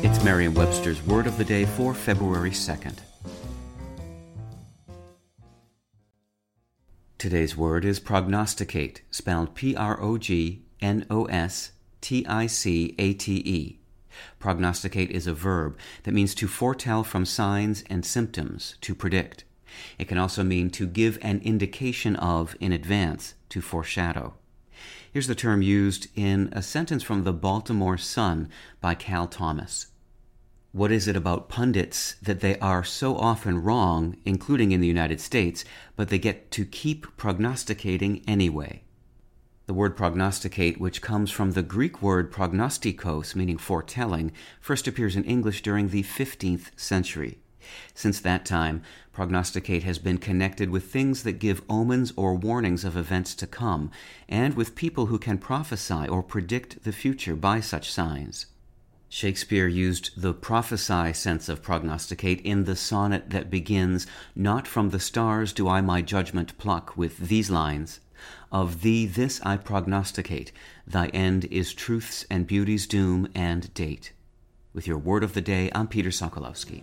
It's Merriam Webster's Word of the Day for February 2nd. Today's word is prognosticate, spelled P R O G N O S T I C A T E. Prognosticate is a verb that means to foretell from signs and symptoms, to predict. It can also mean to give an indication of in advance, to foreshadow. Here's the term used in a sentence from the Baltimore Sun by Cal Thomas. What is it about pundits that they are so often wrong, including in the United States, but they get to keep prognosticating anyway? The word prognosticate, which comes from the Greek word prognostikos, meaning foretelling, first appears in English during the 15th century. Since that time, prognosticate has been connected with things that give omens or warnings of events to come, and with people who can prophesy or predict the future by such signs. Shakespeare used the prophesy sense of prognosticate in the sonnet that begins, Not from the stars do I my judgment pluck, with these lines Of thee this I prognosticate, thy end is truth's and beauty's doom and date. With your word of the day, I'm Peter Sokolowski.